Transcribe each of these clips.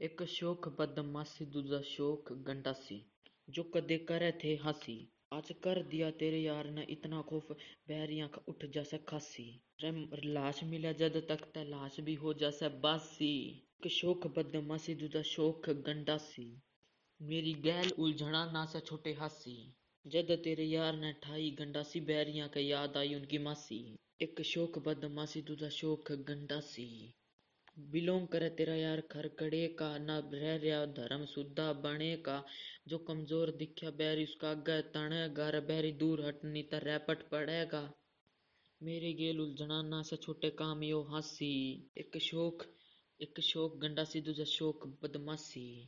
ਇੱਕ ਸ਼ੌਕ ਬਦਮਾਸ਼ੀ ਦੂਜਾ ਸ਼ੌਕ ਗੰਡਾਸੀ जो कदे करे थे हंसी आज कर दिया तेरे यार ने इतना खौफ बहरिया का उठ जैसे खासी लाश मिला जद तक ते लाश भी हो जैसे बासी एक शौक बदमाशी दूजा शौक गंडासी मेरी गैल उलझना ना से छोटे हासी जद तेरे यार ने ठाई गंडासी बहरिया के याद आई उनकी मासी एक शौक बदमाशी दूजा शौक गंडासी बिलोंग करे तेरा यार खरकड़े का, ना रह रहा धर्म सुद्धा बने का। जो कमज़ोर दिखा बैरी, उसका आगे तनेगा रे बैरी दूर हटनी तो रैपट पड़ेगा। मेरे गेल उलझना ना से छोटे काम यो हासी। एक शौक एक शौक गंडा सी, दूजा शौक बदमाशी।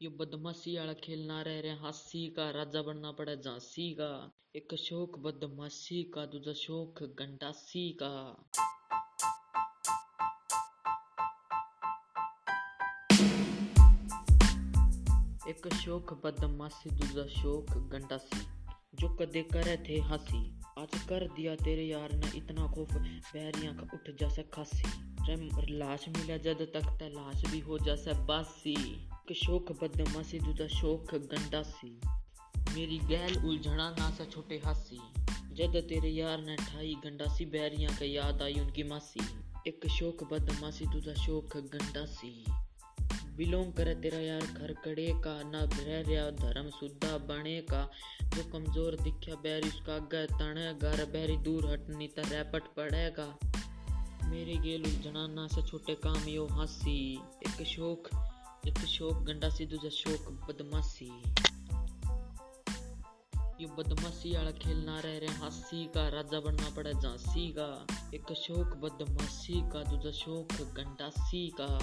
यो बदमाशी वाला खेल ना रह रहे हासी का, राजा बनना पड़े झांसी का। एक शोक बदमाशी का, दूजा शोक गंडासी का। एक शौक, बदमाशी दूजा शौक, गंडासी। जो कदे करे थे हँसी। आज कर दिया तेरे यार ने इतना खौफ। बहरिया का उठ जैसे खासी। लाश मिला जद तक ते लाश भी हो जैसे बासी। एक शौक, बदमाशी दूजा शौक, गंडासी। मेरी गैल उलझना ना सा छोटे हासी। जद तेरे यार ने ठाई गंडासी बहरिया का याद आई उनकी मासी। एक शौक, बदमाशी दूजा शौक, गंडासी। बिलोंग करे तेरा यार घर खरकड़े का ना रह रहा धर्म सुद्धा बने का जो कमज़ोर दिखा बैरी उसका आगे तनेगा रे बैरी दूर हटनी तो रैपट पड़ेगा। मेरे गेल उलझना से छोटे काम, यो हासी, एक शौक एक शौक गंडासी दूजा शौक बदमाशी। ये बदमाशी वाला खेल ना रह रहे हासी का, राजा बनना पड़े झांसी का। एक शौक बदमाशी का, दूजा शौक गंडासी का।